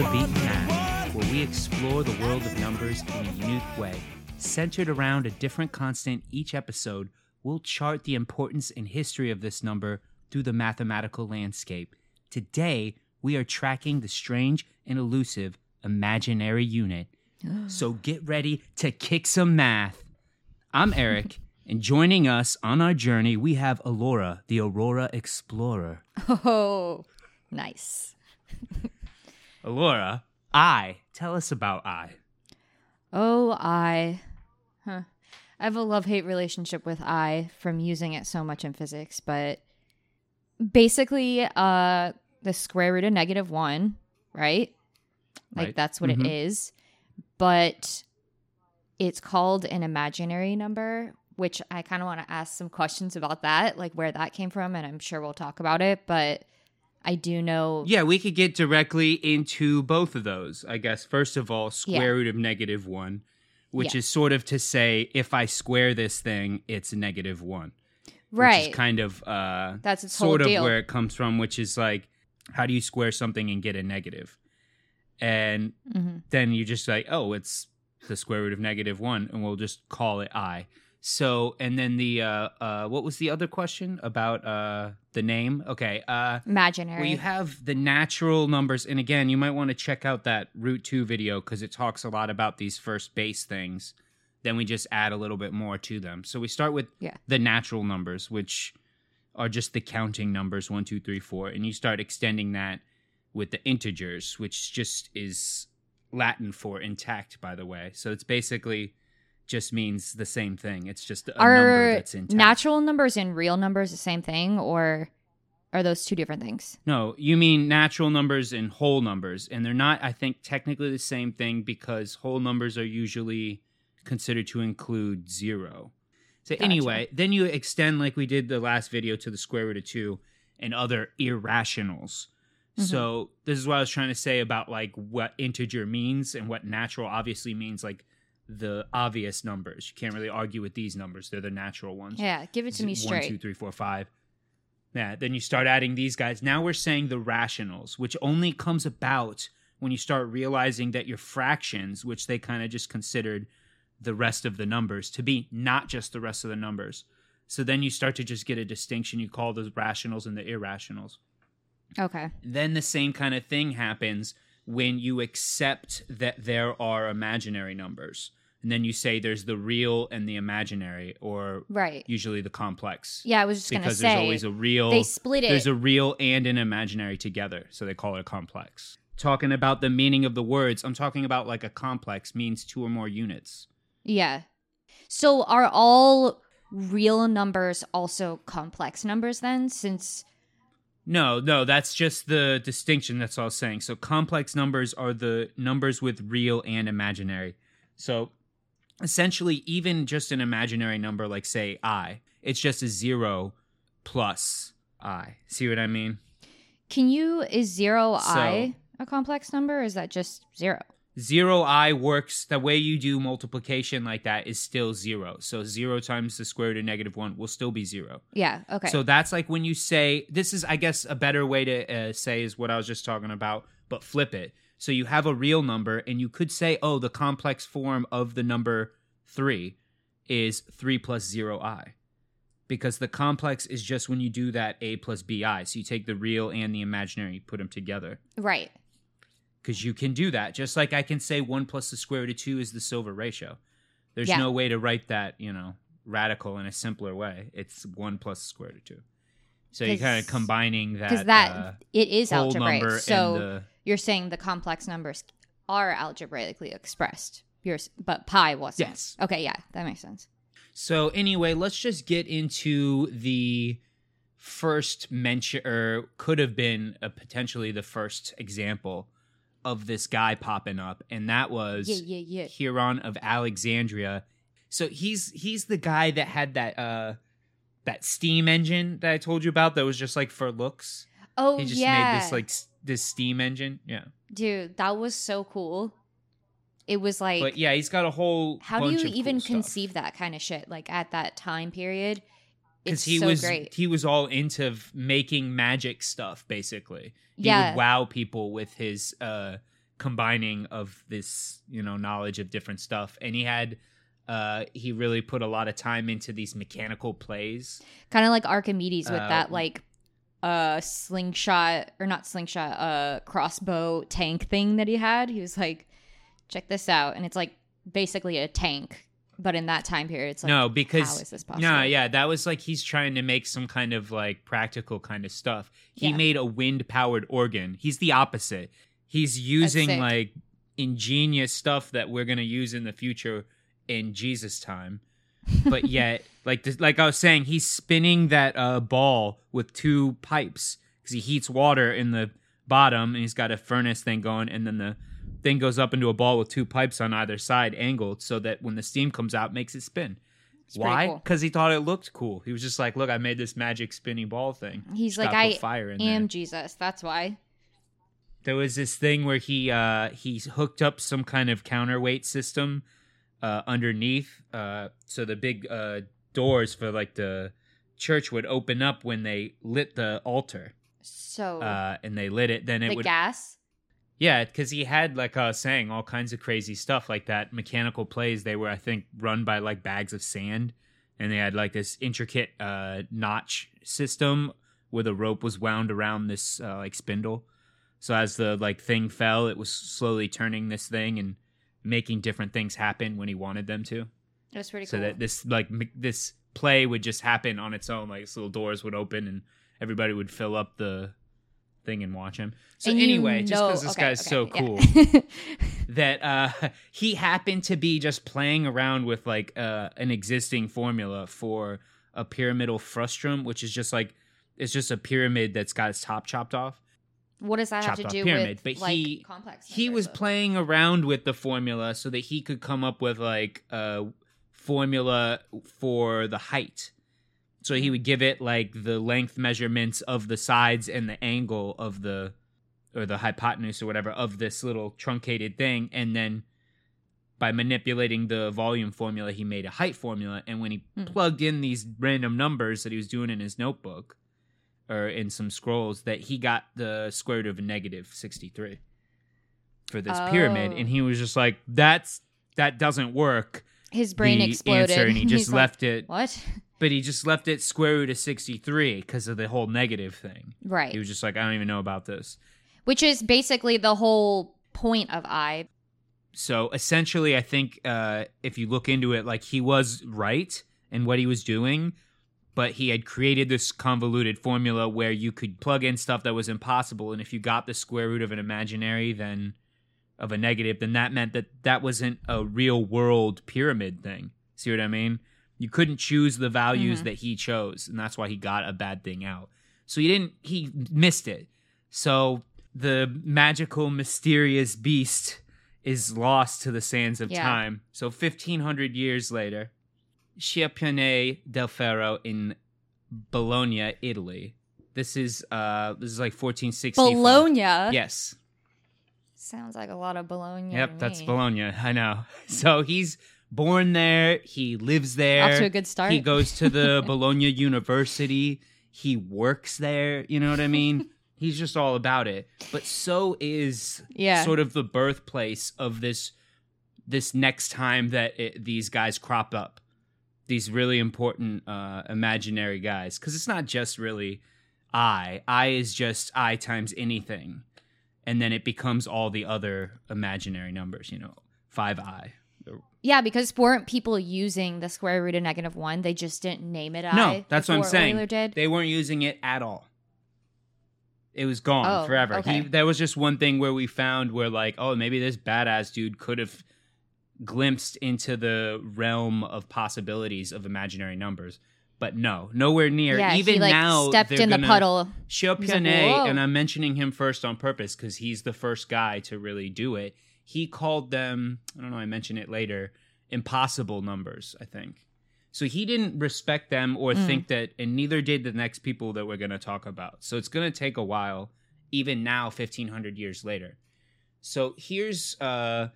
the beaten path, where we explore the world of numbers in a unique way. Centered around a different constant each episode, we'll chart the importance and history of this number through the mathematical landscape. Today, we are tracking the strange and elusive imaginary unit. so get ready to kick some math. I'm Eric, and joining us on our journey, we have Alora, the Aurora Explorer. Oh, nice. Alora, I. Tell us about I. Oh, I. Huh. I have a love hate relationship with I from using it so much in physics, but basically, uh, the square root of negative one, right? Like Right. that's what Mhm. it is. But it's called an imaginary number, which I kind of want to ask some questions about that, like where that came from, and I'm sure we'll talk about it. But I do know Yeah, we could get directly into both of those. I guess first of all, square Yeah. root of negative one, which Yeah. is sort of to say if I square this thing, it's negative one. right. Which is kind of uh That's its sort of deal. where it comes from, which is like how do you square something and get a negative? And hmm then you just like, oh, it's the square root of negative one, and we'll just call it i. So, and then the uh, uh, what was the other question about uh, the name? Okay, uh, Imaginary. well, you have the natural numbers, and again, you might want to check out that root two video because it talks a lot about these first base things. Then we just add a little bit more to them. So we start with Yeah. the natural numbers, which are just the counting numbers one, two, three, four, and you start extending that with the integers, which just is Latin for intact, by the way. So it's basically just means the same thing. It's just a number are that's intact. natural numbers and real numbers the same thing, or are those two different things? No, you mean natural numbers and whole numbers, and they're not. I think technically the same thing because whole numbers are usually considered to include zero. So Gotcha. anyway, then you extend like we did the last video to the square root of two and other irrationals. Mhm. So this is what I was trying to say about like what integer means and what natural obviously means like the obvious numbers. You can't really argue with these numbers; they're the natural ones. Yeah, give it to me straight. One, two, three, four, five. Yeah, then you start adding these guys. Now we're saying the rationals, which only comes about when you start realizing that your fractions, which they kind of just considered the rest of the numbers to be not just the rest of the numbers. So then you start to just get a distinction. You call those rationals and the irrationals. Okay. Then the same kind of thing happens when you accept that there are imaginary numbers. And then you say there's the real and the imaginary, or Right. usually the complex Yeah, I was just gonna because say there's always a real they split it. there's a real and an imaginary together so they call it a complex talking about the meaning of the words i'm talking about like a complex means two or more units yeah. So are all real numbers also complex numbers then? Since no no that's just the distinction that's all I was saying so complex numbers are the numbers with real and imaginary so essentially even just an imaginary number like say i it's just a zero plus i see what i mean can you is zero So- i a complex number? Or is that just zero? zero i works the way you do multiplication like that is still zero so zero times the square root of negative one will still be zero Yeah. Okay. so that's like when you say this is i guess a better way to uh, say is what i was just talking about but flip it so you have a real number and you could say oh the complex form of the number three is three plus zero i because the complex is just when you do that a plus bi so you take the real and the imaginary you put them together right. because you can do that. Just like I can say one plus the square root of two is the silver ratio. There's Yeah. no way to write that, you know, radical in a simpler way. It's one plus the square root of two. So you're kind of combining that Because that uh, it is algebraic. So the you're saying the complex numbers are algebraically expressed. Yours, but pi wasn't. Yes. Okay. Yeah, that makes sense. So anyway, let's just get into the first mention, or could have been a, potentially the first example of this guy popping up, and that was Yeah. Yeah. Yeah. Heron of Alexandria. So he's he's the guy that had that uh that steam engine that I told you about that was just like for looks. Oh yeah. he just yeah. made this like s- this steam engine. Yeah. Dude, that was so cool. It was like, But yeah, he's got a whole how do you even cool stuff. conceive that kind of shit? Like at that time period, because it's he so was great. he was all into v- making magic stuff basically he Yeah. would wow people with his uh combining of this you know knowledge of different stuff and he had uh he really put a lot of time into these mechanical plays Kind of like Archimedes with Uh, that like uh slingshot or not slingshot, uh crossbow tank thing that he had. He was like, check this out. And it's like basically a tank. But in that time period, it's like no because how is this possible? no yeah that was like he's trying to make some kind of like practical kind of stuff he Yeah. made a wind powered organ he's the opposite he's using like ingenious stuff that we're gonna use in the future in jesus time but yet like this, like i was saying he's spinning that uh ball with two pipes because he heats water in the bottom and he's got a furnace thing going and then the thing goes up into a ball with two pipes on either side angled so that when the steam comes out it makes it spin It's why cool. because he thought it looked cool he was just like look i made this magic spinning ball thing He's Just like, "I fire in am there. Jesus. That's why. there was this thing where he uh he hooked up some kind of counterweight system uh underneath uh so the big uh doors for like the church would open up when they lit the altar. So uh and they lit it then it the would gas. yeah because he had like i was saying all kinds of crazy stuff like that. Mechanical plays they were i think run by like bags of sand and they had like this intricate uh notch system where the rope was wound around this uh, like spindle. So as the like thing fell it was slowly turning this thing and making different things happen when he wanted them to It was pretty so cool. So that this like this play would just happen on its own like its little doors would open and everybody would fill up the thing and watch him so And anyway just because this okay, guy's so okay, cool yeah. that uh he happened to be just playing around with like uh an existing formula for a pyramidal frustrum which is just like it's just a pyramid that's got its top chopped off what does that have to do pyramid, with but like he- complex? he was though? playing around with the formula so that he could come up with like a formula for the height so he would give it like the length measurements of the sides and the angle of the or the hypotenuse or whatever of this little truncated thing and then by manipulating the volume formula he made a height formula and when he Hmm. plugged in these random numbers that he was doing in his notebook or in some scrolls that he got the square root of a negative 63 for this pyramid Oh. and he was just like that's that doesn't work His brain exploded. answer and he just like, left it What? but he just left it square root of 63 because of the whole negative thing Right. he was just like i don't even know about this Which is basically the whole point of I. so essentially i think uh, if you look into it like he was right in what he was doing but he had created this convoluted formula where you could plug in stuff that was impossible and if you got the square root of an imaginary then of a negative then that meant that that wasn't a real world pyramid thing. See what i mean? You couldn't choose the values Mhm. that he chose and that's why he got a bad thing out. So he didn't he missed it. So the magical mysterious beast is lost to the sands of Yeah. time. So 1500 years later Scipione del Ferro in Bologna, Italy. This is uh this is like 1460. Bologna. Yes. Sounds like a lot of Bologna. Yep, that's me. Bologna. I know. So he's born there, he lives there. Off to a good start. He goes to the Bologna University. He works there, you know what I mean? He's just all about it. But so is Yeah. sort of the birthplace of this this next time that it, these guys crop up. These really important uh imaginary guys cuz it's not just really I. I is just I times anything. And then it becomes all the other imaginary numbers, you know, 5i. Yeah, because weren't people using the square root of negative one? They just didn't name it I No, I. that's what I'm saying. They weren't using it at all. It was gone Oh, forever. okay. He there was just one thing where we found where like, oh, maybe this badass dude could have glimpsed into the realm of possibilities of imaginary numbers. But no, nowhere near. yeah, Even he like now, stepped in the puddle. Chopionet, "Whoa." and I'm mentioning him first on purpose because he's the first guy to really do it. He called them, I don't know, I mention it later, impossible numbers, I think. So he didn't respect them or Mm. think that, and neither did the next people that we're going to talk about. So it's going to take a while, even now, 1500 years later. So here's uh,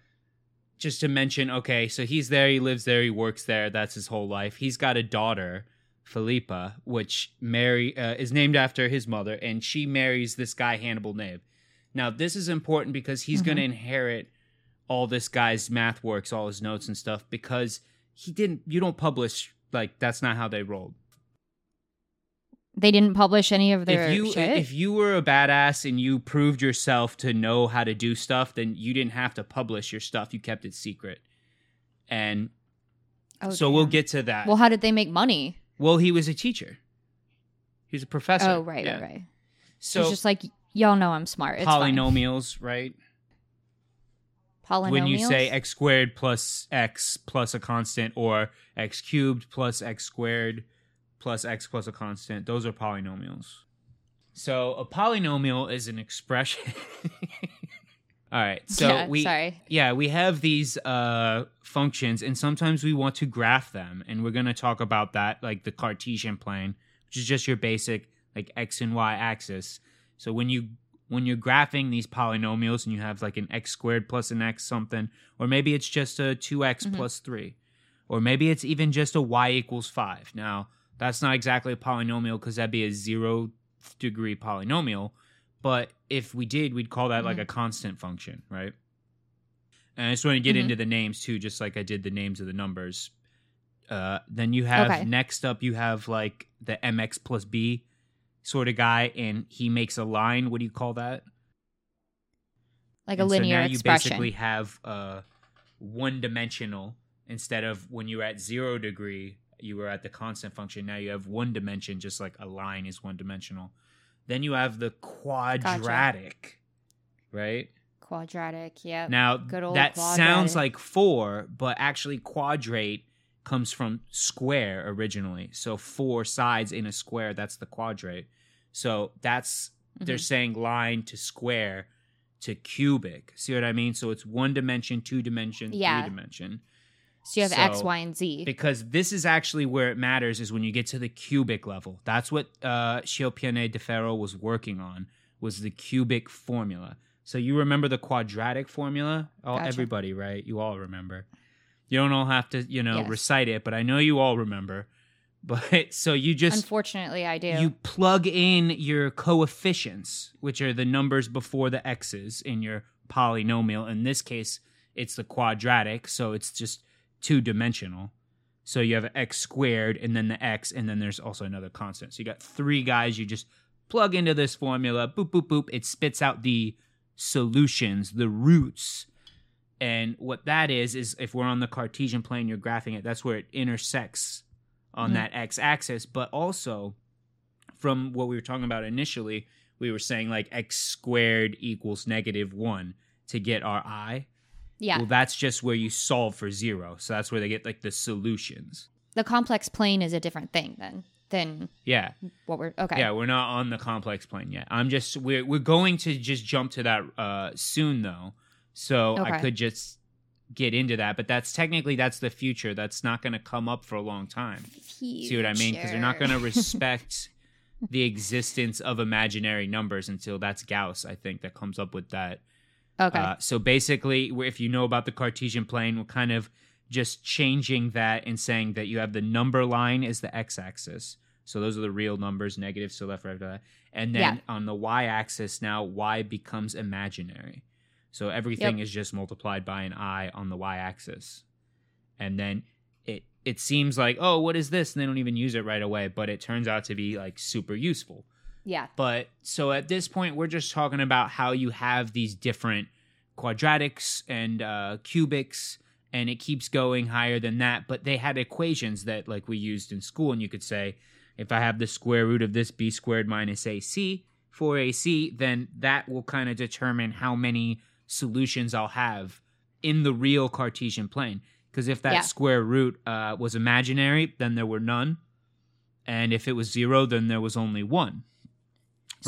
just to mention okay, so he's there, he lives there, he works there, that's his whole life. He's got a daughter, Philippa, which Mary uh, is named after his mother, and she marries this guy, Hannibal Nave. Now, this is important because he's Mm-hmm. going to inherit all this guy's math works, all his notes and stuff because he didn't you don't publish like that's not how they rolled. They didn't publish any of their if you shit. if you were a badass and you proved yourself to know how to do stuff, then you didn't have to publish your stuff. You kept it secret. And Oh, so we'll get to that. Well, how did they make money? Well, he was a teacher. He was a professor. Oh, right, Yeah. right, right. So it's just like y'all know I'm smart. It's fine. polynomials, right? Polynomials. When you say x squared plus x plus a constant or x cubed plus x squared plus x plus a constant, those are polynomials. So a polynomial is an expression. All right. So yeah, we sorry. yeah, we have these uh, functions, and sometimes we want to graph them, and we're going to talk about that, like the Cartesian plane, which is just your basic like x and y axis. So when you when you're graphing these polynomials, and you have like an x squared plus an x something, or maybe it's just a two x Mhm. plus three, or maybe it's even just a y equals five. Now that's not exactly a polynomial because that'd be a zero degree polynomial. But if we did, we'd call that like Mhm. a constant function, right? And I just want to get Mhm. into the names too, just like I did the names of the numbers. Uh, then you have Okay. next up, you have like the mx plus b sort of guy, and he makes a line. What do you call that? Like a linear so now you basically have uh, one dimensional instead of when you're at zero degree, you were at the constant function. Now you have one dimension, just like a line is one dimensional. Then you have the quadratic, right? Quadratic. Yeah. Now Good old that sounds like four, but actually quadrate comes from square originally. So four sides in a square, that's the quadrate. So that's they're Mhm. saying line to square to cubic. See what I mean? So it's one dimension, two dimension, Yeah. three dimension. So you have X, so- Y, and Z. Because this is actually where it matters is when you get to the cubic level. That's what uh de Ferro was working on was the cubic formula. So you remember the quadratic formula? Oh, Gotcha. everybody, right? You all remember. You don't all have to, you know, Yes. recite it, but I know you all remember. But so you just Unfortunately, I do. you plug in your coefficients, which are the numbers before the x's in your polynomial. In this case, it's the quadratic, so it's just two dimensional. So you have x squared and then the x, and then there's also another constant. So you got three guys you just plug into this formula, boop, boop, boop. It spits out the solutions, the roots. And what that is, is if we're on the Cartesian plane, you're graphing it, that's where it intersects on Mhm. that x axis. But also, from what we were talking about initially, we were saying like x squared equals negative one to get our i. yeah. Well, that's just where you solve for zero. So that's where they get like the solutions. the complex plane is a different thing then than Yeah. what we're okay. Yeah, we're not on the complex plane yet. I'm just we're we're going to just jump to that uh soon though. So I could just get into that, but that's technically that's the future. That's not going to come up for a long time. See what I mean? Because they're not going to respect the existence of imaginary numbers until that's Gauss, I think, that comes up with that. Okay. Uh, so basically, if you know about the Cartesian plane, we're kind of just changing that and saying that you have the number line is the x-axis. So those are the real numbers, negative, so left, right, right. And then Yeah. on the y-axis now, y becomes imaginary. So everything is just multiplied by an i on the y-axis. And then it it seems like, oh, what is this? And they don't even use it right away, but it turns out to be like super useful. Yeah. But so at this point, we're just talking about how you have these different quadratics and uh, cubics, and it keeps going higher than that. But they had equations that, like we used in school, and you could say, if I have the square root of this b squared minus ac for ac, then that will kind of determine how many solutions I'll have in the real Cartesian plane. Because if that Yeah. square root uh, was imaginary, then there were none. And if it was zero, then there was only one.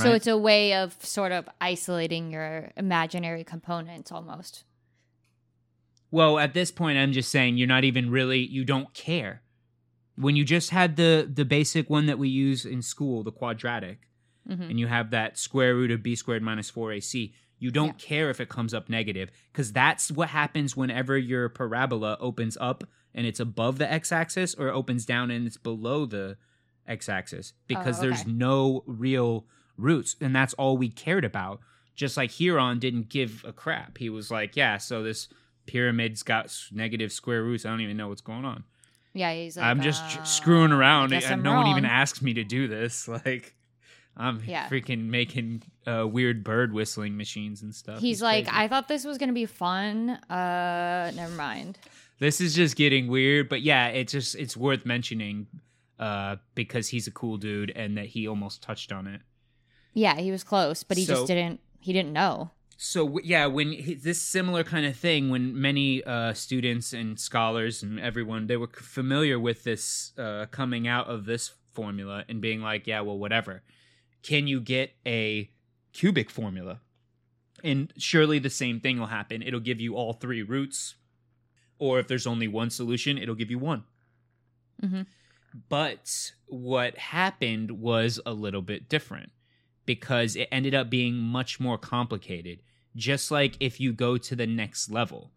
So it's a way of sort of isolating your imaginary components almost. Well, at this point, I'm just saying you're not even really you don't care. When you just had the the basic one that we use in school, the quadratic, hmm and you have that square root of b squared minus 4ac, you don't Yeah. care if it comes up negative because that's what happens whenever your parabola opens up and it's above the x-axis or opens down and it's below the x-axis because Oh, there's no real roots and that's all we cared about Just like Heron didn't give a crap. He was like, yeah, so this pyramid's got negative square roots. I don't even know what's going on. Yeah, he's like, I'm just uh, screwing around. I I'm no one even wrong. asks me to do this. Like, I'm Yeah. freaking making uh, weird bird whistling machines and stuff. He's like, crazy. I thought this was gonna be fun. Uh, never mind. this is just getting weird. But yeah, it's just it's worth mentioning uh, because he's a cool dude and that he almost touched on it. Yeah, he was close, but he So- just didn't. He didn't know. So yeah, when he- this similar kind of thing, when many uh, students and scholars and everyone they were familiar with this uh, coming out of this formula and being like, yeah, well, whatever. Can you get a cubic formula? And surely the same thing will happen. It'll give you all three roots, or if there's only one solution, it'll give you one. Mhm. But what happened was a little bit different because it ended up being much more complicated. Just like if you go to the next level,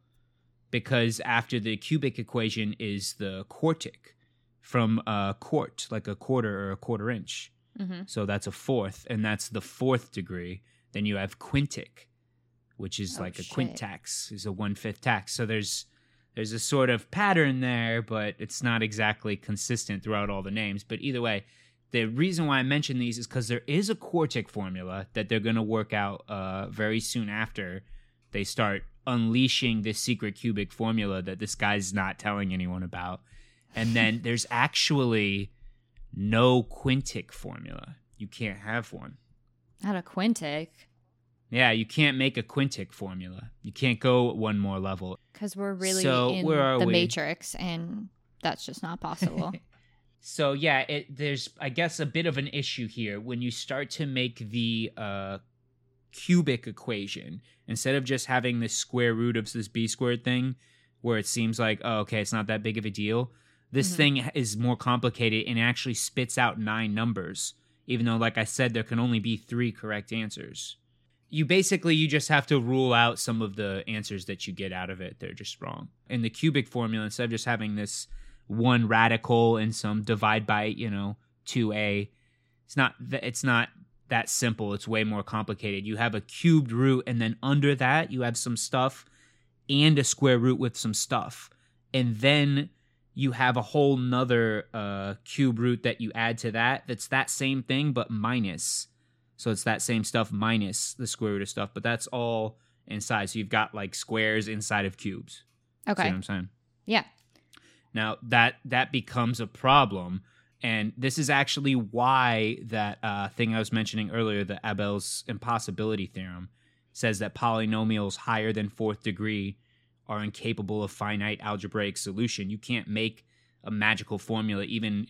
because after the cubic equation is the quartic from a quart, like a quarter or a quarter inch. hmm So that's a fourth, and that's the fourth degree. Then you have quintic, which is Oh, like a shit. quintax, is a one fifth tax. So there's there's a sort of pattern there, but it's not exactly consistent throughout all the names. But either way, the reason why I mention these is because there is a quartic formula that they're going to work out uh, very soon after they start unleashing this secret cubic formula that this guy's not telling anyone about. And then there's actually no quintic formula. You can't have one. Not a quintic, Yeah, you can't make a quintic formula. You can't go one more level. because we're really So, in the we? Matrix, and that's just not possible. So yeah, it, there's I guess a bit of an issue here when you start to make the uh, cubic equation instead of just having this square root of this b squared thing, where it seems like oh okay it's not that big of a deal. This Mhm. thing is more complicated and actually spits out nine numbers, even though like I said there can only be three correct answers. You basically you just have to rule out some of the answers that you get out of it. They're just wrong. In the cubic formula, instead of just having this one radical and some divide by you know 2a it's not th- it's not that simple. It's way more complicated. You have a cubed root and then under that you have some stuff and a square root with some stuff. And then you have a whole nother uh, cube root that you add to that that's that same thing but minus. So it's that same stuff minus the square root of stuff but that's all inside so you've got like squares inside of cubes. Okay. See what i'm saying? Yeah. Now that that becomes a problem, and this is actually why that uh, thing I was mentioning earlier, the Abel's impossibility theorem, says that polynomials higher than fourth degree are incapable of finite algebraic solution. You can't make a magical formula even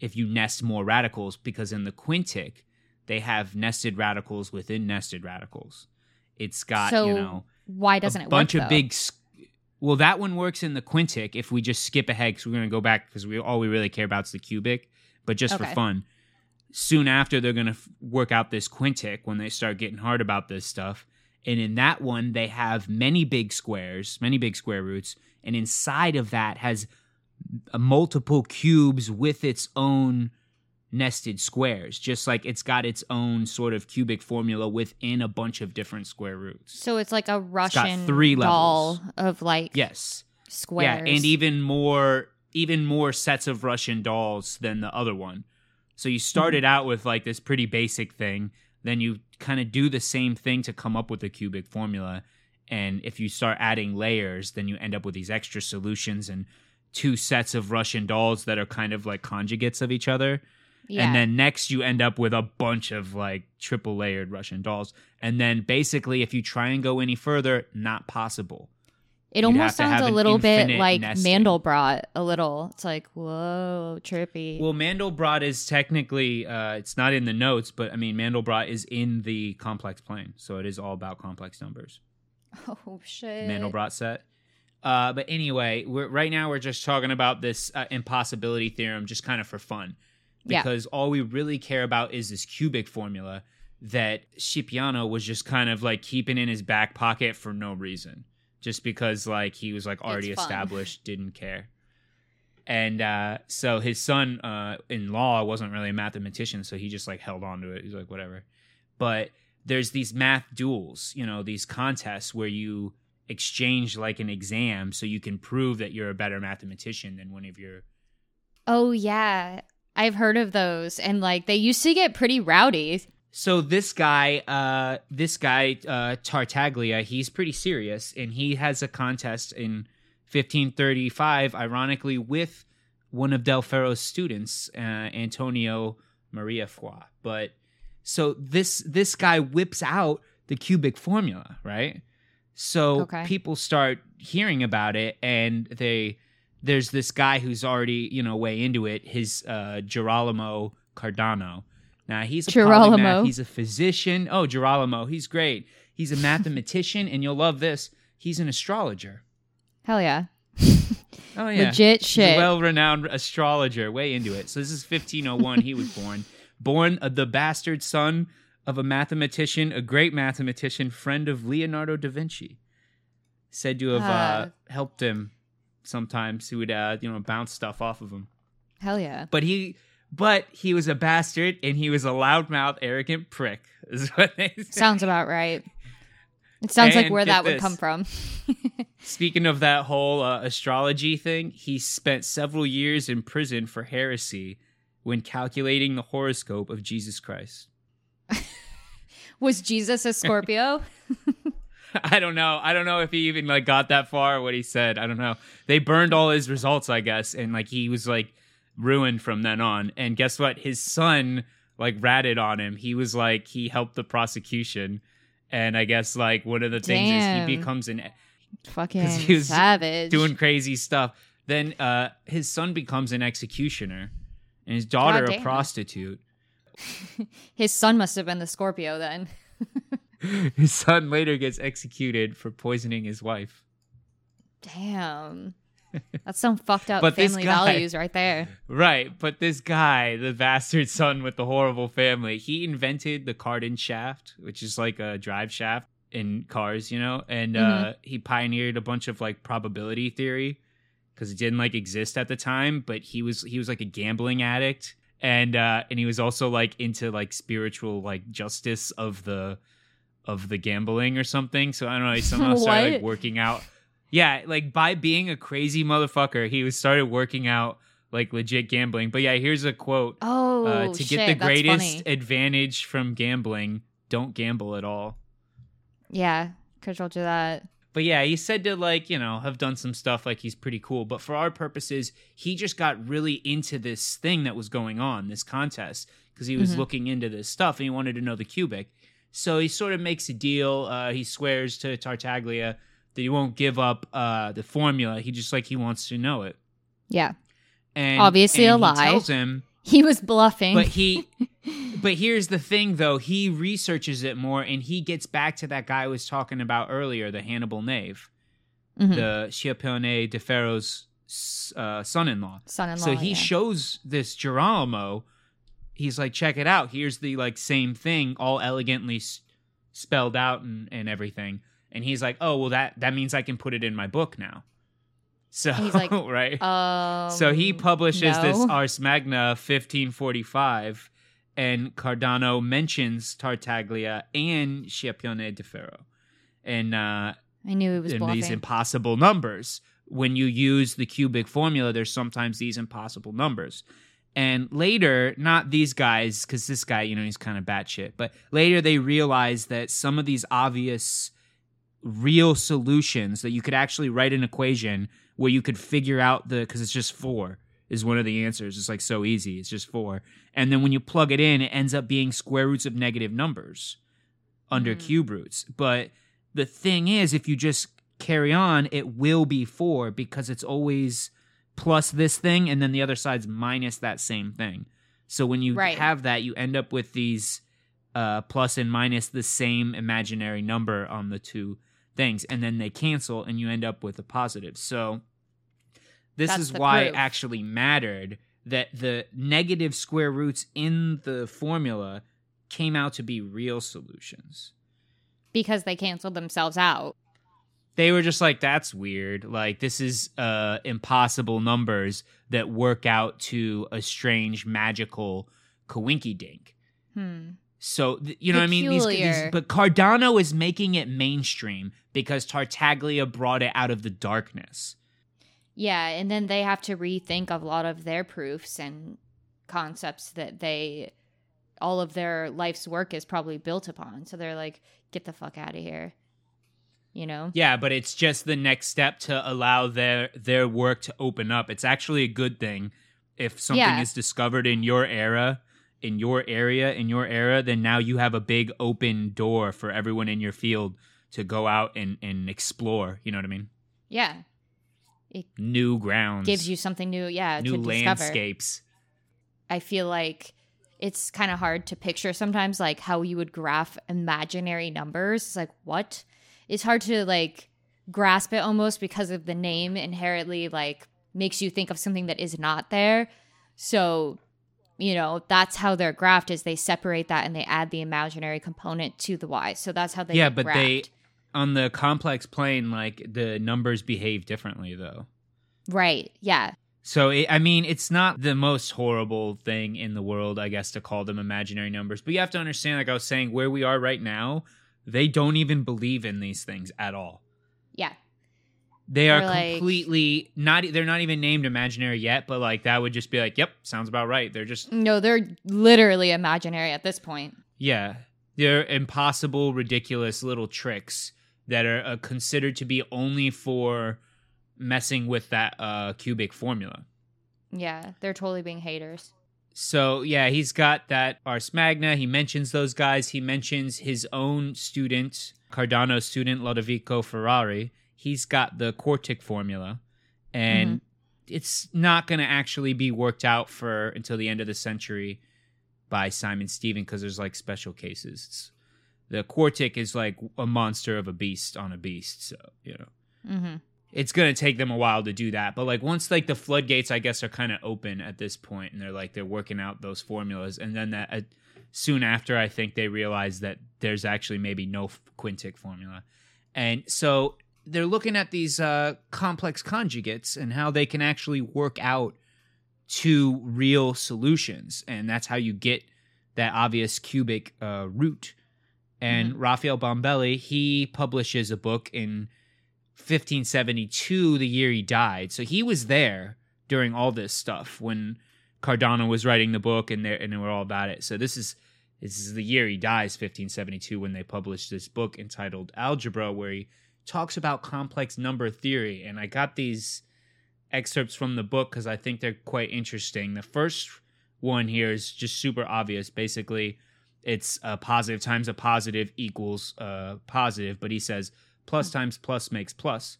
if you nest more radicals, because in the quintic they have nested radicals within nested radicals. It's got so you know why doesn't a it bunch work? of though? big. Well, that one works in the quintic. If we just skip ahead, because we're going to go back because we all we really care about is the cubic. But just for fun, soon after they're going to f- work out this quintic when they start getting hard about this stuff. And in that one, they have many big squares, many big square roots, and inside of that has multiple cubes with its own nested squares, just like it's got its own sort of cubic formula within a bunch of different square roots. So it's like a Russian three doll levels. of like Yes. squares. Yeah, and even more even more sets of Russian dolls than the other one. So you started Mm-hmm. out with like this pretty basic thing, then you kind of do the same thing to come up with a cubic formula. And if you start adding layers, then you end up with these extra solutions and two sets of Russian dolls that are kind of like conjugates of each other. Yeah. And then next you end up with a bunch of like triple layered Russian dolls. And then basically if you try and go any further, not possible. it you'd almost sounds a little bit like nesting. Mandelbrot. A little. It's like whoa, trippy. Well, Mandelbrot is technically uh, it's not in the notes, but I mean Mandelbrot is in the complex plane, so it is all about complex numbers. oh shit. Mandelbrot set. Uh, but anyway, we're, right now we're just talking about this uh, impossibility theorem, just kind of for fun, Yeah. because all we really care about is this cubic formula that Scipione was just kind of like keeping in his back pocket for no reason, just because like he was like already established, didn't care. And uh, so his son uh, in law wasn't really a mathematician, so he just like held on to it. He's like, whatever. But there's these math duels, you know, these contests where you exchange like an exam so you can prove that you're a better mathematician than one of your Oh yeah. I've heard of those and like they used to get pretty rowdy. So this guy, uh, this guy uh, Tartaglia, he's pretty serious, and he has a contest in 1535, ironically, with one of Del Ferro's students, uh, Antonio Maria Foix. But so this this guy whips out the cubic formula, right? So Okay. people start hearing about it, and they there's this guy who's already you know way into it. His uh, Girolamo Cardano. Now he's a Girolamo. polymath. He's a physician. Oh, Girolamo, he's great. He's a mathematician, and you'll love this. He's an astrologer. Hell yeah. Oh yeah, Legit shit. a well-renowned astrologer. Way into it. So this is 1501. he was born, born uh, the bastard son of a mathematician, a great mathematician, friend of Leonardo da Vinci. Said to have uh, Ah. helped him sometimes. He would, uh, you know, bounce stuff off of him. Hell yeah. But he, but he was a bastard, and he was a loudmouth, arrogant prick. Is what they say. Sounds about right. It sounds like where that would this. come from. Speaking of that whole uh, astrology thing, he spent several years in prison for heresy when calculating the horoscope of Jesus Christ. Was Jesus a Scorpio? I don't know. I don't know if he even like got that far or what he said. I don't know. They burned all his results, I guess, and like he was like ruined from then on. And guess what? His son like ratted on him. He was like he helped the prosecution. And I guess like one of the things is he becomes an Fucking he was savage. doing crazy stuff. Then uh, his son becomes an executioner, and his daughter a prostitute. His son must have been the Scorpio then. His son later gets executed for poisoning his wife. Damn. That's some fucked up But family guy- values right there. Right, but this guy, the bastard son with the horrible family, he invented the Cardan shaft, which is like a drive shaft in cars, you know, and uh, he pioneered a bunch of like probability theory because it didn't like exist at the time. But he was he was like a gambling addict, and uh, and he was also like into like spiritual like justice of the of the gambling or something. So I don't know. He somehow started like working out. Yeah, like by being a crazy motherfucker, he was started working out like legit gambling. But yeah, here's a quote. Oh, uh, to shit, get the greatest advantage from gambling, don't gamble at all. Yeah, could told you that. But yeah, he said to like, you know, have done some stuff like he's pretty cool. But for our purposes, he just got really into this thing that was going on, this contest, because he was Mhm. looking into this stuff and he wanted to know the cubic. So he sort of makes a deal. Uh, he swears to Tartaglia that he won't give up uh, the formula. He just like he wants to know it. Yeah, And Obviously and a he lie. tells him he was bluffing. but he but here's the thing though he researches it more and he gets back to that guy I was talking about earlier the Hannibal Nave Mhm. the scipione de ferro's uh, son-in-law son-in-law. so he yeah. shows this Girolamo. He's like, check it out. Here's the like same thing, all elegantly s- spelled out and, and everything. And he's like, oh well, that that means I can put it in my book now. So He's like, right. Um, so he publishes this. Ars Magna 1545, and Cardano mentions Tartaglia and Scipione de Ferro, and uh, I knew it was and bluffing. these impossible numbers. When you use the cubic formula, there's sometimes these impossible numbers. And later, not these guys, because this guy, you know, he's kind of batshit, but later they realize that some of these obvious real solutions that you could actually write an equation where you could figure out the, because it's just four is one of the answers. It's like so easy. It's just four. And then when you plug it in, it ends up being square roots of negative numbers under Mm. cube roots. But the thing is, if you just carry on, it will be four because it's always plus this thing, and then the other side's minus that same thing. So when you Right. have that, you end up with these uh, plus and minus the same imaginary number on the two things, and then they cancel, and you end up with a positive. So this That's is why it actually mattered that the negative square roots in the formula came out to be real solutions. because they canceled themselves out. They were just like that's weird like this is uh impossible numbers that work out to a strange magical coinky dink Hmm. So th- you know what I mean? These, these, but Cardano is making it mainstream because Tartaglia brought it out of the darkness. Yeah, and then they have to rethink a lot of their proofs and concepts that they all of their life's work is probably built upon. So they're like, get the fuck out of here. You know? Yeah, but it's just the next step to allow their their work to open up. It's actually a good thing if something Yeah. is discovered in your era, in your area, in your era, then now you have a big open door for everyone in your field to go out and, and explore. You know what I mean? Yeah. it New grounds. Gives you something new, yeah, new to discover. landscapes. I feel like it's kind of hard to picture sometimes like how you would graph imaginary numbers. It's like what? It's hard to like grasp it almost because of the name inherently like makes you think of something that is not there. So, you know, that's how they're graphed is they separate that and they add the imaginary component to the y. So that's how they yeah, but they on the complex plane, like the numbers behave differently though. Right. Yeah. So it, I mean, it's not the most horrible thing in the world, I guess, to call them imaginary numbers. But you have to understand, like I was saying, where we are right now, they don't even believe in these things at all. Yeah. They are like- completely not. They're not even named imaginary yet. But like that would just be like, yep, sounds about right. They're just No, they're literally imaginary at this point. yeah, they're impossible, ridiculous little tricks that are uh, considered to be only for messing with that uh, cubic formula. Yeah, they're totally being haters. So yeah, he's got that Ars Magna. He mentions those guys. He mentions his own student, Cardano's student, Lodovico Ferrari. He's got the quartic formula, and it's not going to actually be worked out for until the end of the century by Simon Stevin because there's like special cases. It's, the quartic is like a monster of a beast on a beast, so you know Mm-hmm. It's gonna take them a while to do that. But like once like the floodgates, I guess, are kind of open at this point, and they're like they're working out those formulas, and then that uh, soon after, I think they realize that there's actually maybe no f- quintic formula, and so they're looking at these uh, complex conjugates and how they can actually work out to real solutions, and that's how you get that obvious cubic uh, root. And Raphael Bombelli, he publishes a book in 1572, the year he died. So he was there during all this stuff when Cardano was writing the book and they and they were all about it. So this is this is the year he dies, 1572, when they published this book entitled Algebra, where he talks about complex number theory. And I got these excerpts from the book because I think they're quite interesting. The first one here is just super obvious. Basically, it's a positive times a positive equals uh, positive, but he says plus times plus makes plus,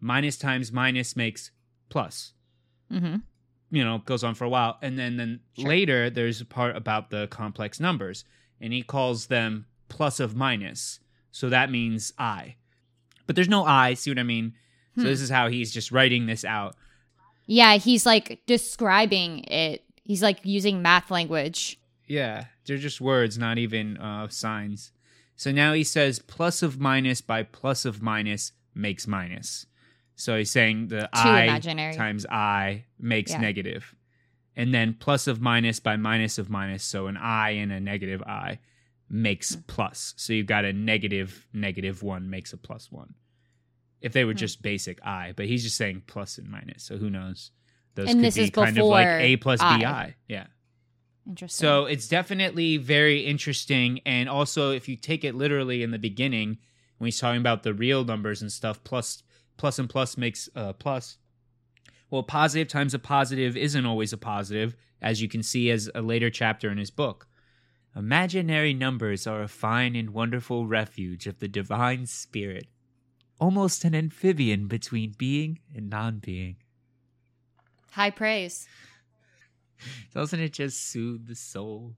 minus times minus makes plus. Mm-hmm. You know, goes on for a while, and then then Sure. later there's a part about the complex numbers, and he calls them plus of minus. So that means i, but there's no i. See what I mean? So Hmm. this is how he's just writing this out. Yeah, he's like describing it. He's like using math language. Yeah, they're just words, not even uh, signs. So now he says plus of minus by plus of minus makes minus. So he's saying the i imaginary. times i makes Yeah. negative. And then plus of minus by minus of minus, so an i and a negative i makes Hmm. plus. So you've got a negative negative one makes a plus one. If they were Hmm. just basic i, but he's just saying plus and minus, so who knows? Those And could this be is kind of like a plus I. bi. Yeah. Interesting. So it's definitely very interesting. And also, if you take it literally in the beginning, when he's talking about the real numbers and stuff, plus plus and plus makes uh, plus. Well, positive times a positive isn't always a positive, as you can see as a later chapter in his book. Imaginary numbers are a fine and wonderful refuge of the divine spirit, almost an amphibian between being and non being. high praise. Doesn't it just soothe the soul?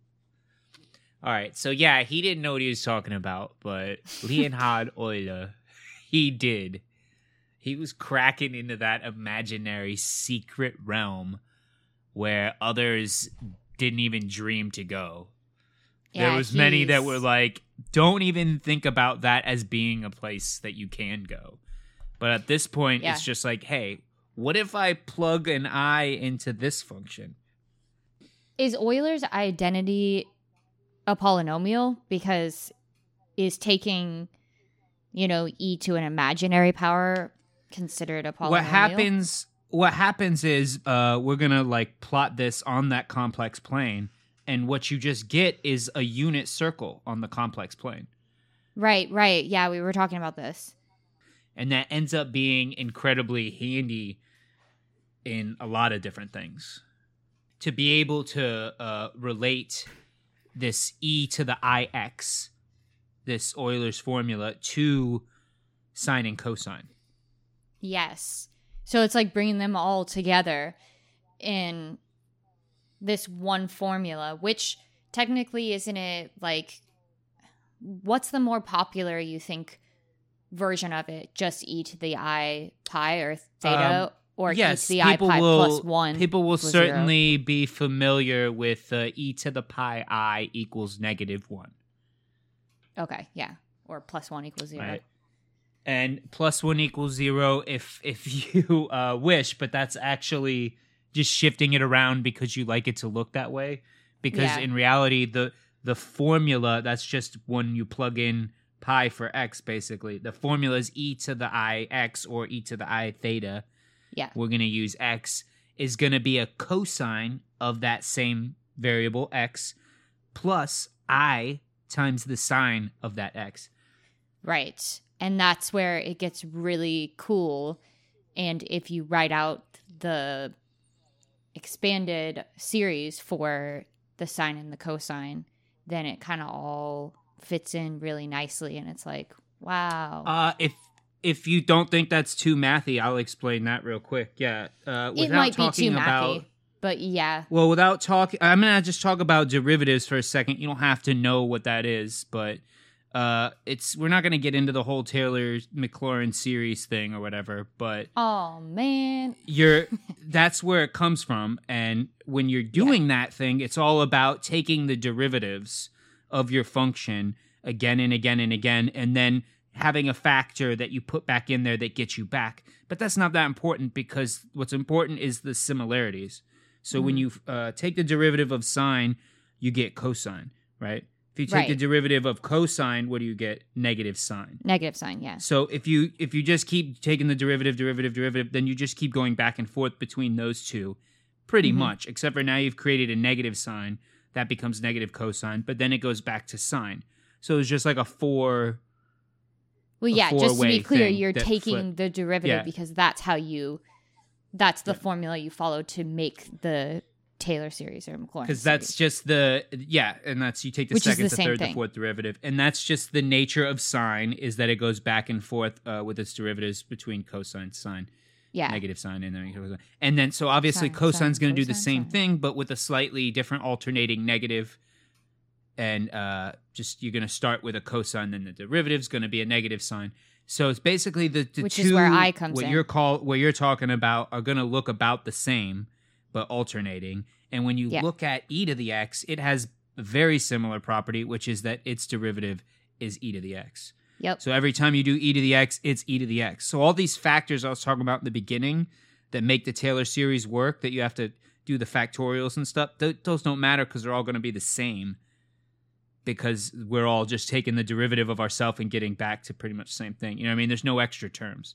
All right, so yeah, he didn't know what he was talking about, but Leonhard Euler, he did. He was cracking into that imaginary secret realm where others didn't even dream to go. there Yeah, was many that were like, don't even think about that as being a place that you can go. But at this point, Yeah. it's just like, hey, what if I plug an i into this function? Is Euler's identity a polynomial because is taking you know e to an imaginary power considered a polynomial? What happens? What happens is uh, we're gonna like plot this on that complex plane, and what you just get is a unit circle on the complex plane, Right, right. Yeah, we were talking about this. and that ends up being incredibly handy in a lot of different things. To be able to uh, relate this e to the ix, this Euler's formula, to sine and cosine. Yes. So it's like bringing them all together in this one formula, which technically isn't it like what's the more popular you think version of it? Just e to the i pi or theta Um, or yes, e to the i people pi will, plus one? People will equals zero? certainly be familiar with uh, e to the pi i equals negative one, Okay, yeah. Or plus one equals zero. right? And plus one equals zero if if you uh, wish, but that's actually just shifting it around because you like it to look that way. Because Yeah. in reality, the the formula that's just when you plug in pi for x, basically the formula is e to the i x or e to the i theta. Yeah. we're going to use x is going to be a cosine of that same variable x plus i times the sine of that x. Right. And that's where it gets really cool. And if you write out the expanded series for the sine and the cosine, then it kind of all fits in really nicely. And it's like, wow. Uh if if you don't think that's too mathy, I'll explain that real quick. Yeah, uh, it might be too about mathy. But yeah. well, without talking, I'm gonna just talk about derivatives for a second. You don't have to know what that is, but uh, it's we're not gonna get into the whole Taylor Maclaurin series thing or whatever. But Oh, man. you're that's where it comes from and when you're doing that thing it's all about taking the derivatives of your function again and again and again and then having a factor that you put back in there that gets you back but that's not that important because what's important is the similarities so when Mhm. you uh, take the derivative of sine you get cosine right if you take the derivative of cosine what do you get negative sine Negative sine, yeah. so if you if you just keep taking the derivative, derivative, derivative, then you just keep going back and forth between those two, pretty Mhm. much. Except for now you've created a negative sign that becomes negative cosine, but then it goes back to sine. So it's just like a four. Well, yeah, just to be clear, you're taking flip- the derivative Yeah. because that's how you, that's the Yeah. formula you follow to make the Taylor series or Maclaurin Because that's just the yeah, and that's you take the Which second, the the third, the fourth derivative, and that's just the nature of sine is that it goes back and forth uh, with its derivatives between cosine, sine. yeah, negative sine, and then cosine. And then so obviously Sine, cosine's going to do the same sine. thing, but with a slightly different alternating negative. And uh, just you're going to start with a cosine, then the derivative's going to be a negative sign. So it's basically the, the Which two is where I comes what in. you're call what you're talking about are going to look about the same, but alternating. And when you Yeah. look at e to the x, it has a very similar property, which is that its derivative is e to the x. yep, So every time you do e to the x, it's e to the x. So all these factors I was talking about in the beginning that make the Taylor series work, that you have to do the factorials and stuff, th- those don't matter because they're all going to be the same. Because we're all just taking the derivative of ourself and getting back to pretty much the same thing. You know what I mean? There's no extra terms.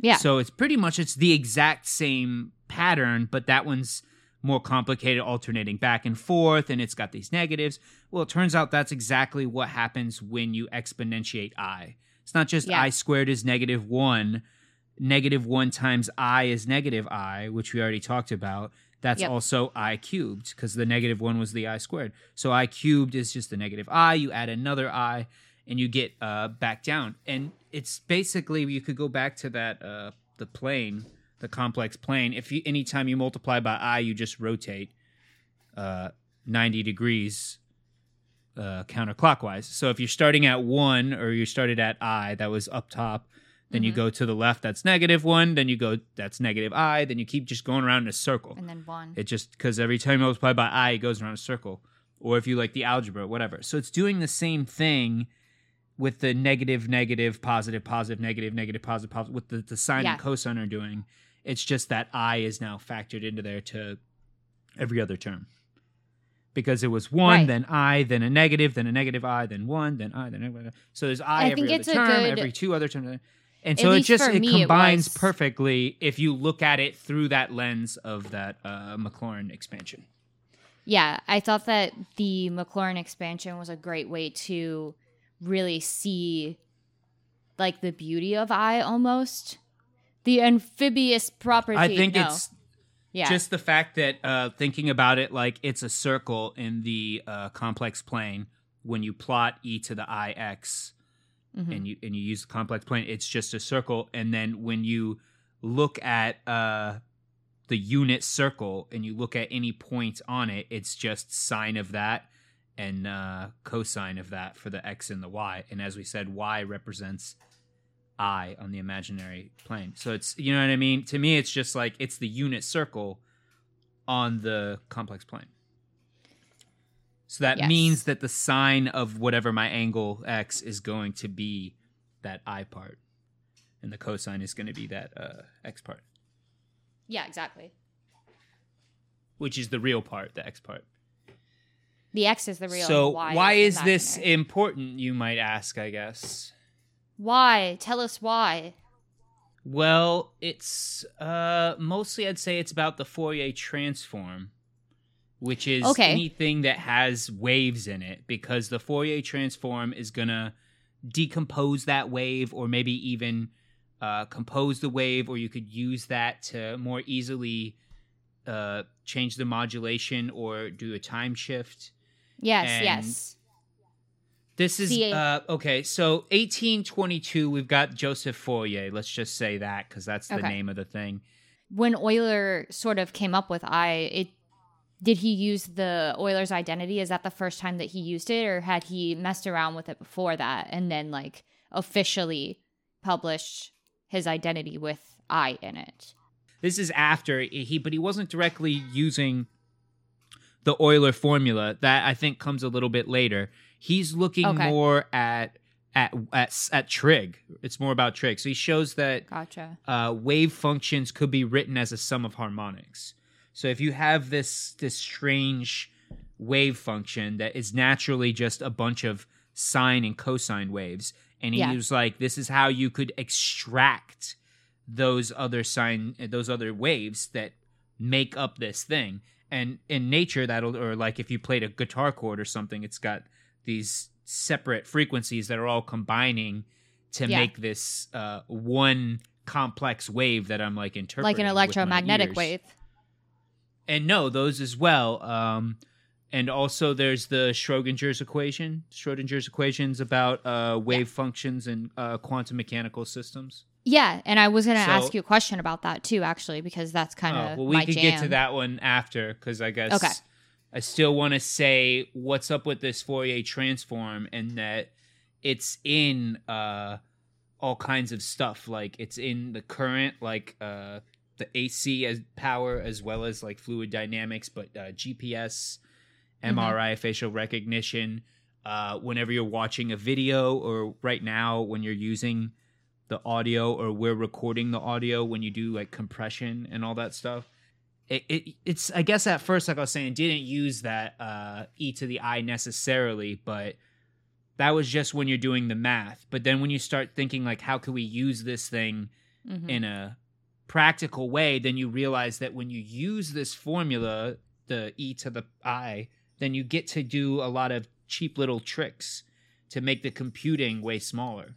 yeah, So it's pretty much it's the exact same pattern, but that one's more complicated, alternating back and forth, and it's got these negatives. Well, it turns out that's exactly what happens when you exponentiate i. It's not just Yeah. i squared is negative one. Negative one times i is negative i, which we already talked about. That's Yep. also i cubed because the negative one was the i squared. So i cubed is just the negative i. You add another i, and you get uh, back down. And it's basically you could go back to that uh, the plane, the complex plane. If you anytime you multiply by i, you just rotate uh, ninety degrees uh, counterclockwise. So if you're starting at one or you started at i, that was up top. Then you Mhm. go to the left, that's negative one. Then you go, that's negative i. Then you keep just going around in a circle. and then one. It just because every time you multiply by i, it goes around a circle. Or if you like the algebra, whatever. So it's doing the same thing with the negative, negative, positive, positive, negative, negative, positive, positive. With the, the sine Yeah. and cosine are doing. It's just that i is now factored into there to every other term. because it was one, Right. then I, then a negative, then a negative I, then one, then I, then negative. So there's I, I every other term, good- every two other terms. And so it just it me, it combines was- perfectly if you look at it through that lens of that uh, Maclaurin expansion. Yeah, I thought that the Maclaurin expansion was a great way to really see like the beauty of I almost. The amphibious property. I think no. it's yeah. just the fact that uh, thinking about it like it's a circle in the uh, complex plane when you plot e to the ix Mhm. and you and you use the complex plane it's just a circle. And then when you look at uh, the unit circle and you look at any point on it it's just sine of that and uh, cosine of that for the x and the y. And as we said y represents i on the imaginary plane. So it's you know what i mean? To me it's just like it's the unit circle on the complex plane so that Yes. means that the sine of whatever my angle x is going to be that i part and the cosine is going to be that uh, x part yeah, exactly. which is the real part the x part The X is the real. so Y why is, is this important you might ask i guess Why? Tell us why. Well, it's uh mostly I'd say it's about the Fourier transform, which is Okay. anything that has waves in it because the Fourier transform is going to decompose that wave or maybe even uh, compose the wave or you could use that to more easily uh, change the modulation or do a time shift. Yes, And- yes. This is uh, okay. So 1822, we've got Joseph Fourier. Let's just say that because that's the Okay. name of the thing. When Euler sort of came up with I, it did he use the Euler's identity? Is that the first time that he used it, or had he messed around with it before that and then like officially published his identity with I in it? This is after he, but he wasn't directly using the Euler formula. That I think comes a little bit later. He's looking Okay. more at at at at trig. It's more about trig. So he shows that Gotcha. uh, wave functions could be written as a sum of harmonics. So if you have this this strange wave function that is naturally just a bunch of sine and cosine waves, and he Yeah. was like, this is how you could extract those other sine, those other waves that make up this thing. And in nature, that'll or like if you played a guitar chord or something, it's got these separate frequencies that are all combining to Yeah. make this uh, one complex wave that I'm like interpreting, Like an electromagnetic wave. And no, those as well. Um, and also, there's the Schrodinger's equation. Schrodinger's equations about uh, wave functions and uh, quantum mechanical systems. Yeah, and I was going to So- ask you a question about that too, actually, because that's kind Oh, of well, we could jam. get to that one after because I guess Okay. I still want to say what's up with this Fourier transform and that it's in uh, all kinds of stuff. Like it's in the current, like uh, the AC as power as well as like fluid dynamics, but uh, GPS, Mm-hmm. MRI, facial recognition. Uh, whenever you're watching a video, or right now when you're using the audio, or we're recording the audio when you do like compression and all that stuff. It, it it's I guess at first like I was saying didn't use that uh, e to the i necessarily, but that was just when you're doing the math. But then when you start thinking like how can we use this thing Mhm. in a practical way, then you realize that when you use this formula, the e to the i, then you get to do a lot of cheap little tricks to make the computing way smaller.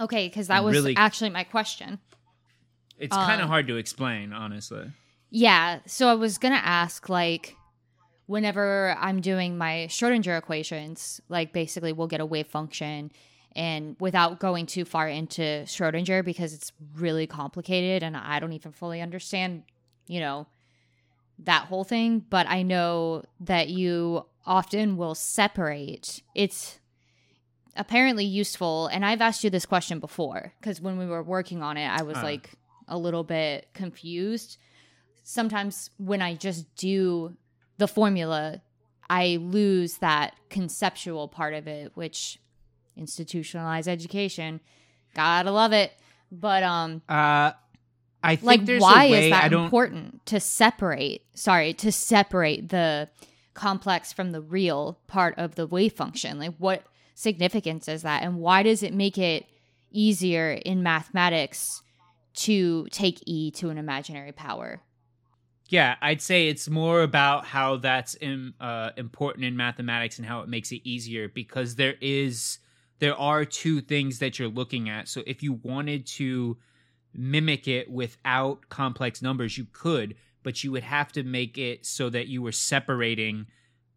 Okay, because that and was really- actually my question. It's kind of Um, hard to explain, honestly. Yeah, so I was gonna ask, like, whenever I'm doing my Schrodinger equations, like, basically we'll get a wave function, and without going too far into Schrodinger because it's really complicated and I don't even fully understand, you know, that whole thing. But I know that you often will separate. It's apparently useful, and I've asked you this question before because when we were working on it, I was Uh. like a little bit confused sometimes when I just do the formula, I lose that conceptual part of it, which institutionalized education, gotta love it. But um, Uh, I think like, there's why a way is that important to separate? Sorry, to separate the complex from the real part of the wave function? Like, what significance is that? And why does it make it easier in mathematics to take E to an imaginary power? Yeah, I'd say it's more about how that's in, uh, important in mathematics and how it makes it easier because there is there are two things that you're looking at. So if you wanted to mimic it without complex numbers, you could, but you would have to make it so that you were separating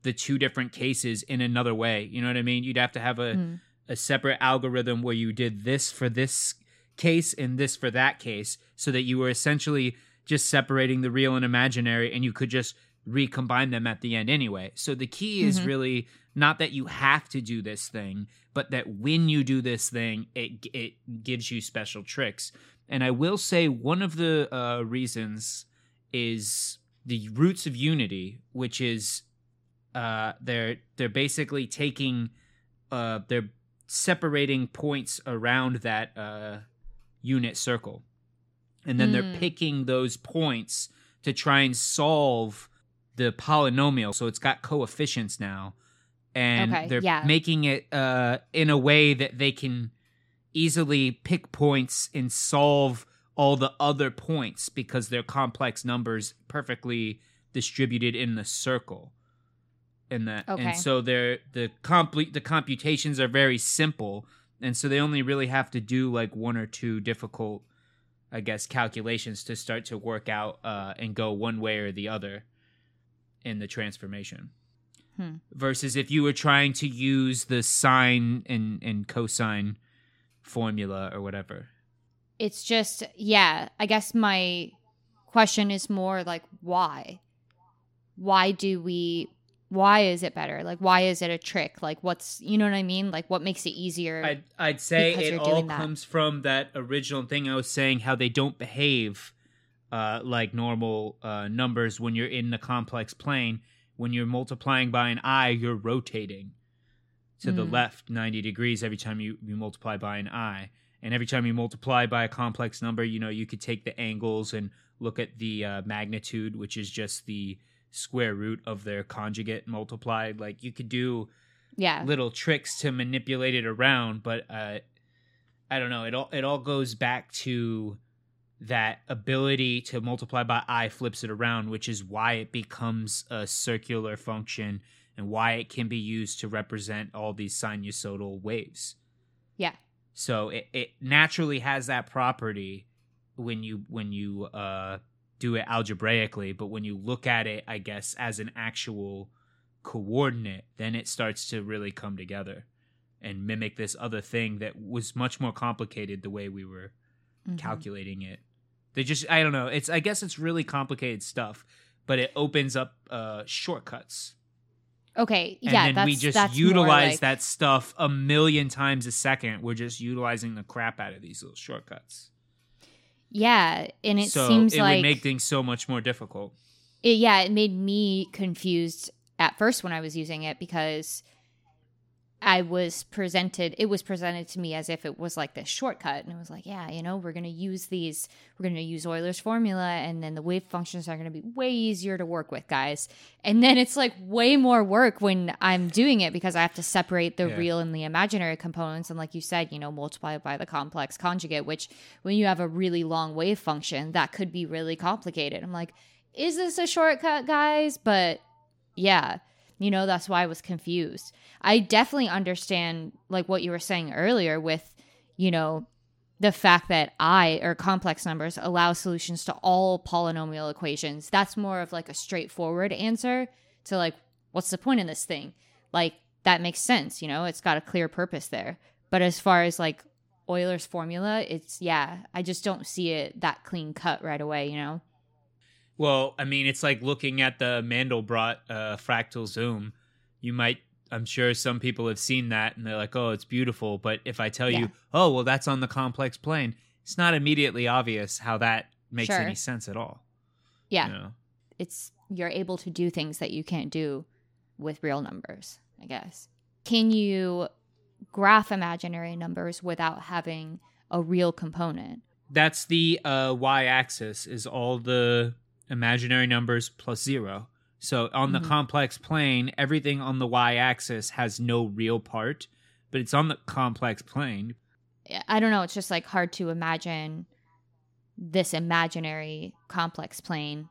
the two different cases in another way. You know what I mean? You'd have to have a mm. a separate algorithm where you did this for this case and this for that case so that you were essentially just separating the real and imaginary and you could just recombine them at the end anyway. So the key is mm-hmm. really not that you have to do this thing, but that when you do this thing, it it gives you special tricks. And I will say one of the uh, reasons is the roots of unity, which is uh, they're they're basically taking uh, they're separating points around that uh, unit circle, and then mm. they're hmm. picking those points to try and solve the polynomial. So it's got coefficients now, and okay, they're yeah. making it uh, in a way that they can easily pick points and solve all the other points because they're complex numbers perfectly distributed in the circle in that okay. and so they're the complete the computations are very simple and so they only really have to do like one or two difficult i guess calculations to start to work out uh, and go one way or the other in the transformation hmm. versus if you were trying to use the sine and, and cosine formula or whatever it's just yeah i guess my question is more like why why do we why is it better? Like, why is it a trick? Like, what's, you know what I mean? Like, what makes it easier? I'd, I'd say it all comes from that original thing I was saying, how they don't behave uh, like normal uh, numbers when you're in the complex plane. When you're multiplying by an i, you're rotating to mm. the left 90 degrees every time you, you multiply by an i. And every time you multiply by a complex number, you know, you could take the angles and look at the uh, magnitude, which is just the square root of their conjugate multiplied. Like you could do yeah little tricks to manipulate it around, but uh, I don't know. It all it all goes back to that ability to multiply by i flips it around, which is why it becomes a circular function and why it can be used to represent all these sinusoidal waves. Yeah. So it, it naturally has that property when you when you uh do it algebraically, but when you look at it, I guess, as an actual coordinate, then it starts to really come together and mimic this other thing that was much more complicated the way we were mm-hmm. calculating it. They just, I don't know. It's, I guess it's really complicated stuff, but it opens up uh, shortcuts. Okay, and yeah, then we just utilize like... that stuff a million times a second. We're just utilizing the crap out of these little shortcuts. Yeah, and it so seems it like would make things so much more difficult. It, yeah, it made me confused at first when I was using it because I was presented, it was presented to me as if it was like this shortcut. And it was like, yeah, you know, we're going to use these, we're going to use Euler's formula, and then the wave functions are going to be way easier to work with, guys. And then it's like way more work when I'm doing it because I have to separate the yeah. real and the imaginary components. And like you said, you know, multiply by the complex conjugate, which when you have a really long wave function, that could be really complicated. I'm like, is this a shortcut, guys? But yeah you know, that's why I was confused. I definitely understand like what you were saying earlier with, you know, the fact that I or complex numbers allow solutions to all polynomial equations. That's more of like a straightforward answer to like, what's the point in this thing? Like, that makes sense, you know, it's got a clear purpose there. But as far as like Euler's formula, it's yeah, I just don't see it that clean cut right away, you know? Well, I mean, it's like looking at the Mandelbrot uh, fractal zoom. You might, I'm sure some people have seen that and they're like, oh, it's beautiful. But if I tell yeah. you, oh, well, that's on the complex plane, it's not immediately obvious how that makes sure. any sense at all. Yeah. You know? It's, you're able to do things that you can't do with real numbers, I guess. Can you graph imaginary numbers without having a real component? That's the uh, y axis, is all the imaginary numbers plus zero. So on the Mhm. complex plane, everything on the y axis has no real part, but it's on the complex plane. I don't know. It's just like hard to imagine this imaginary complex plane.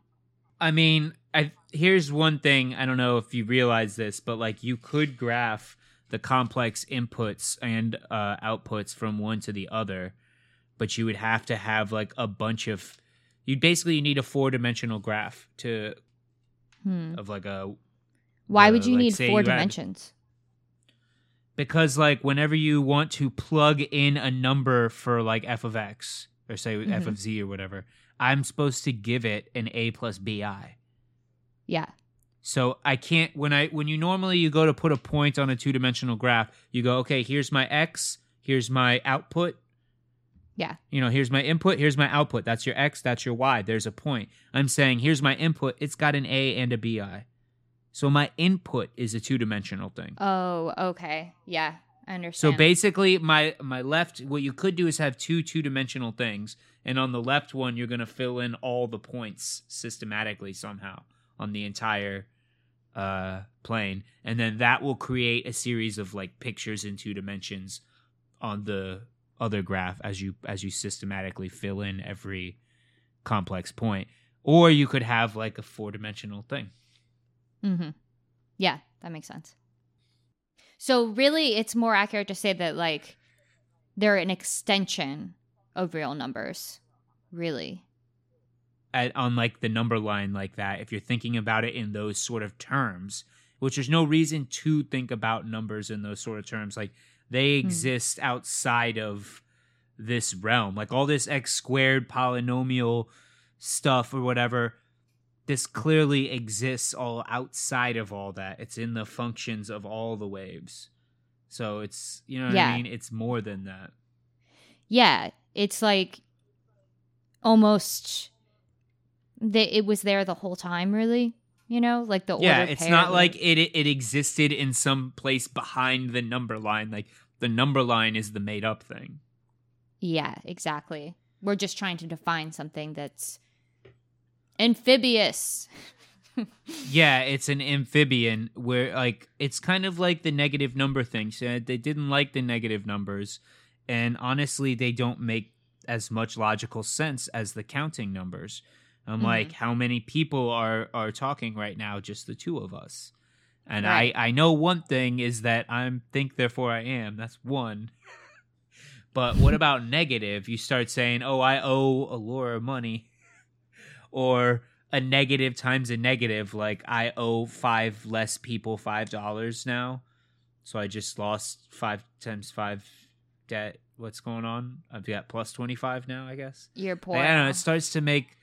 I mean, I, here's one thing. I don't know if you realize this, but like you could graph the complex inputs and uh, outputs from one to the other, but you would have to have like a bunch of. You'd basically need a four dimensional graph to Hmm. of like a Why Uh, would you like, need four you had- dimensions? because like whenever you want to plug in a number for like f of x or say f Mhm. of z or whatever, I'm supposed to give it an a plus bi. Yeah. So I can't when I when you normally you go to put a point on a two dimensional graph, you go, okay, here's my x, here's my output. Yeah. You know, here's my input, here's my output. That's your x, that's your y. There's a point. I'm saying here's my input, it's got an a and a bi. So my input is a two dimensional thing. Oh, okay. Yeah. I understand. So basically, my my left, what you could do is have two two dimensional things, and on the left one, you're gonna fill in all the points systematically somehow on the entire uh plane, and then that will create a series of like pictures in two dimensions on the other graph as you as you systematically fill in every complex point. Or you could have like a four dimensional thing. Mm-hmm. Yeah, that makes sense. So really, it's more accurate to say that like they're an extension of real numbers. Really. at, on like the number line like that if you're thinking about it in those sort of terms which there's no reason to think about numbers in those sort of terms like they hmm. exist outside of this realm. Like all this x squared polynomial stuff or whatever this clearly exists all outside of all that. It's in the functions of all the waves. So it's you know what Yeah. i mean? It's more than that. Yeah, it's like almost that it was there the whole time. Really, you know, like the old. yeah it's pair not would- like it it existed in some place behind the number line like the number line is the made up thing Yeah, exactly. We're just trying to define something that's amphibious. yeah it's an amphibian where like it's kind of like the negative number thing so uh, they didn't like the negative numbers and honestly they don't make as much logical sense as the counting numbers i'm Mhm. like how many people are are talking right now? Just the two of us. And Right. i i know one thing is that i'm think therefore i am. That's one. But what about negative? You start saying oh i owe Alora money. Or a negative times a negative like i owe five less people five dollars now. So i just lost five times five debt. What's going on? I've got plus 25 now i guess. You're poor. i don't know it starts to make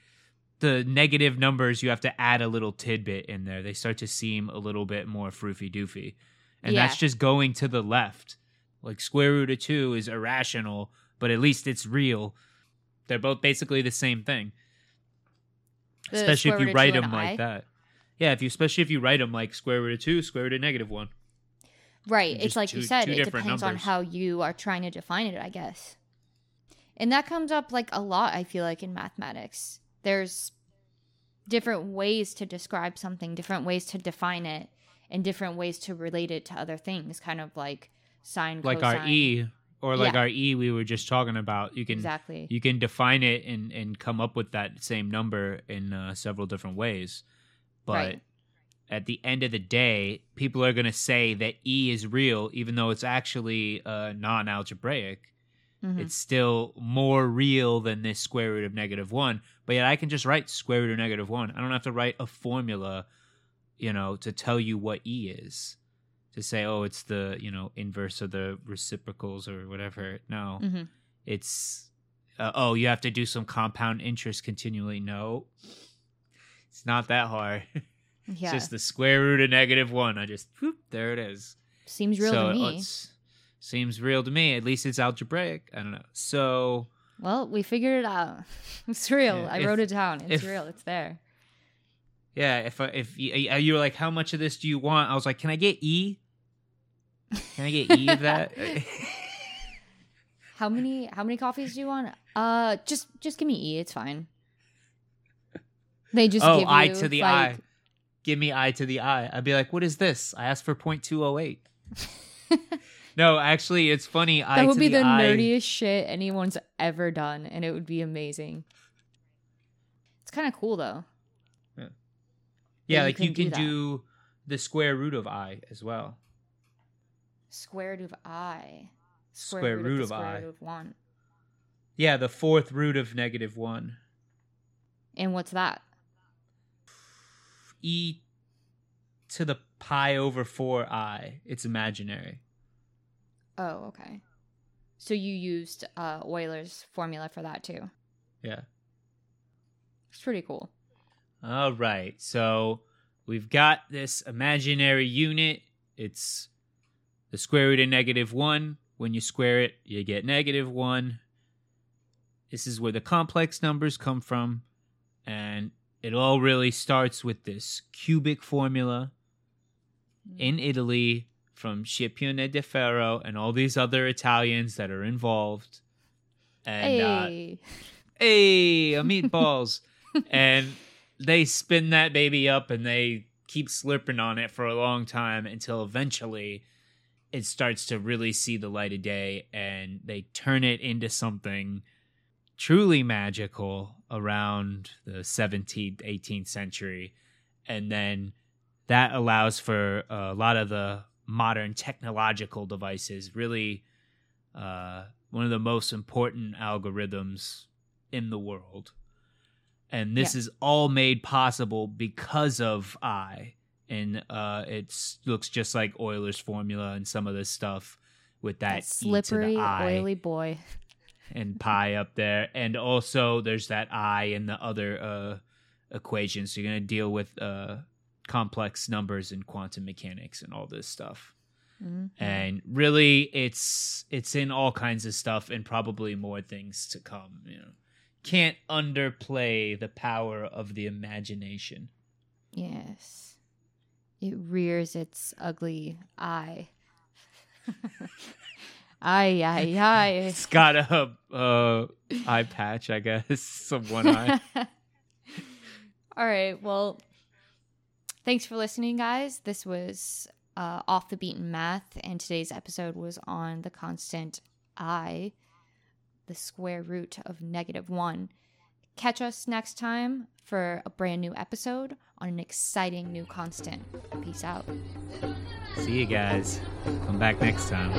the negative numbers you have to add a little tidbit in there they start to seem a little bit more froofy doofy and Yeah. that's just going to the left like square root of two is irrational but at least it's real they're both basically the same thing The especially if you write them like I. that. Yeah, if you especially if you write them like square root of two, square root of negative one. Right. It's like you said, it depends on how you are trying to define it, I guess. And that comes up like a lot, I feel like, in mathematics. There's different ways to describe something, different ways to define it, and different ways to relate it to other things, kind of like sine, Like our e or like Yeah. our e we were just talking about. You can Exactly. you can define it and and come up with that same number in uh, several different ways. But Right. at the end of the day, people are going to say that e is real even though it's actually uh, non-algebraic. Mhm. it's still more real than this square root of negative one. But yet I can just write square root of negative one. I don't have to write a formula, you know, to tell you what E is. To say, oh, it's the, you know, inverse of the reciprocals or whatever. No. Mhm. It's, uh, oh, you have to do some compound interest continually. No. It's not that hard. Yeah. It's just the square root of negative one. I just, whoop, there it is Seems real so to me. it's seems real to me. At least it's algebraic. I don't know. So Well, we figured it out. It's real. Yeah, I if- wrote it down. It's if- real. It's there. yeah, if if you, you were like, how much of this do you want? I was like, can I get E? Can I get E of that? How many how many coffees do you want? Uh just just give me E, it's fine. They just oh, give I to the like, I. give me I to the I. I'd be like, what is this? I asked for 0.208. no, actually, it's funny. I that would be the, I, nerdiest shit anyone's ever done, and it would be amazing. It's kind of cool though. Yeah, you like you can can do do, the square root of I as well. Square root of i. Square root the of square I. root of one. Yeah, the fourth root of negative one. And what's that? E to the pi over 4i. It's imaginary. Oh, okay. So you used uh, Euler's formula for that too. Yeah. It's pretty cool. All right. So we've got this imaginary unit. It's the square root of negative 1. When you square it, you get negative 1. This is where the complex numbers come from. And it all really starts with this cubic formula in Italy from Scipione de Ferro and all these other Italians that are involved. And uh, hey. hey, a meatballs. and they spin that baby up and they keep slurping on it for a long time until eventually it starts to really see the light of day and they turn it into something truly magical around the 17th 18th century and then that allows for a lot of the modern technological devices really uh, one of the most important algorithms in the world and this Yeah. is all made possible because of I. And uh, it looks just like Euler's formula and some of this stuff with that, That e to slippery, the I oily boy. and pi up there, and also there's that I in the other uh, equations. So you're gonna deal with uh, complex numbers and quantum mechanics and all this stuff Mhm. and really it's it's in all kinds of stuff and probably more things to come you know can't underplay the power of the imagination Yes. It rears its ugly eye. Aye, aye, aye. it's got a uh eye patch i guess some one eye All right. Well, thanks for listening, guys. This was uh, Off the Beaten Math, and today's episode was on the constant i, the square root of negative one. Catch us next time for a brand new episode on an exciting new constant. Peace out. see you guys come back next time